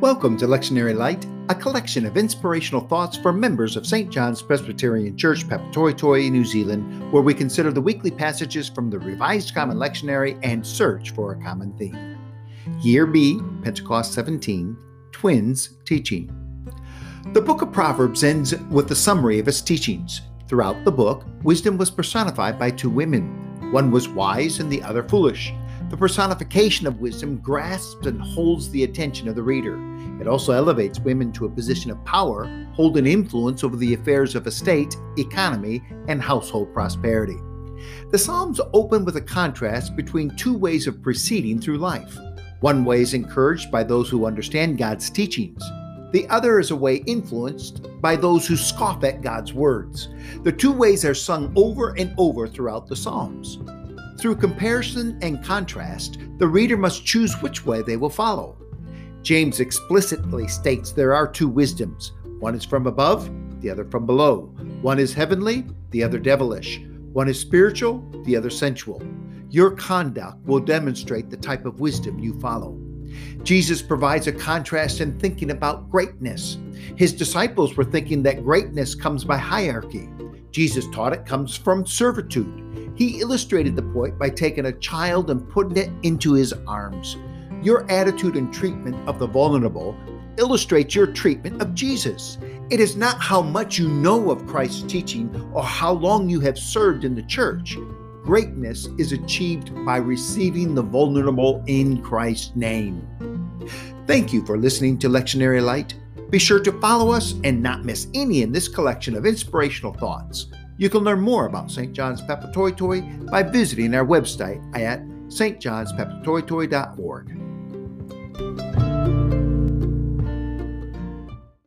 Welcome to Lectionary Light, a collection of inspirational thoughts for members of St. John's Presbyterian Church, Papatoetoe, New Zealand, where we consider the weekly passages from the Revised Common Lectionary and search for a common theme. Year B, Pentecost 17, Twins Teaching. The book of Proverbs ends with a summary of its teachings. Throughout the book, wisdom was personified by two women. One was wise and the other foolish. The personification of wisdom grasps and holds the attention of the reader. It also elevates women to a position of power, holding influence over the affairs of a state, economy, and household prosperity. The Psalms open with a contrast between two ways of proceeding through life. One way is encouraged by those who understand God's teachings. The other is a way influenced by those who scoff at God's words. The two ways are sung over and over throughout the Psalms. Through comparison and contrast, the reader must choose which way they will follow. James explicitly states there are two wisdoms one is from above, the other from below. One is heavenly, the other devilish. One is spiritual, the other sensual. Your conduct will demonstrate the type of wisdom you follow. Jesus provides a contrast in thinking about greatness. His disciples were thinking that greatness comes by hierarchy. Jesus taught it comes from servitude. He illustrated the point by taking a child and putting it into his arms. Your attitude and treatment of the vulnerable illustrates your treatment of Jesus. It is not how much you know of Christ's teaching or how long you have served in the church. Greatness is achieved by receiving the vulnerable in Christ's name. Thank you for listening to Lectionary Light. Be sure to follow us and not miss any in this collection of inspirational thoughts. You can learn more about St. John's Papatoetoe by visiting our website at stjohnspapatoetoe.org.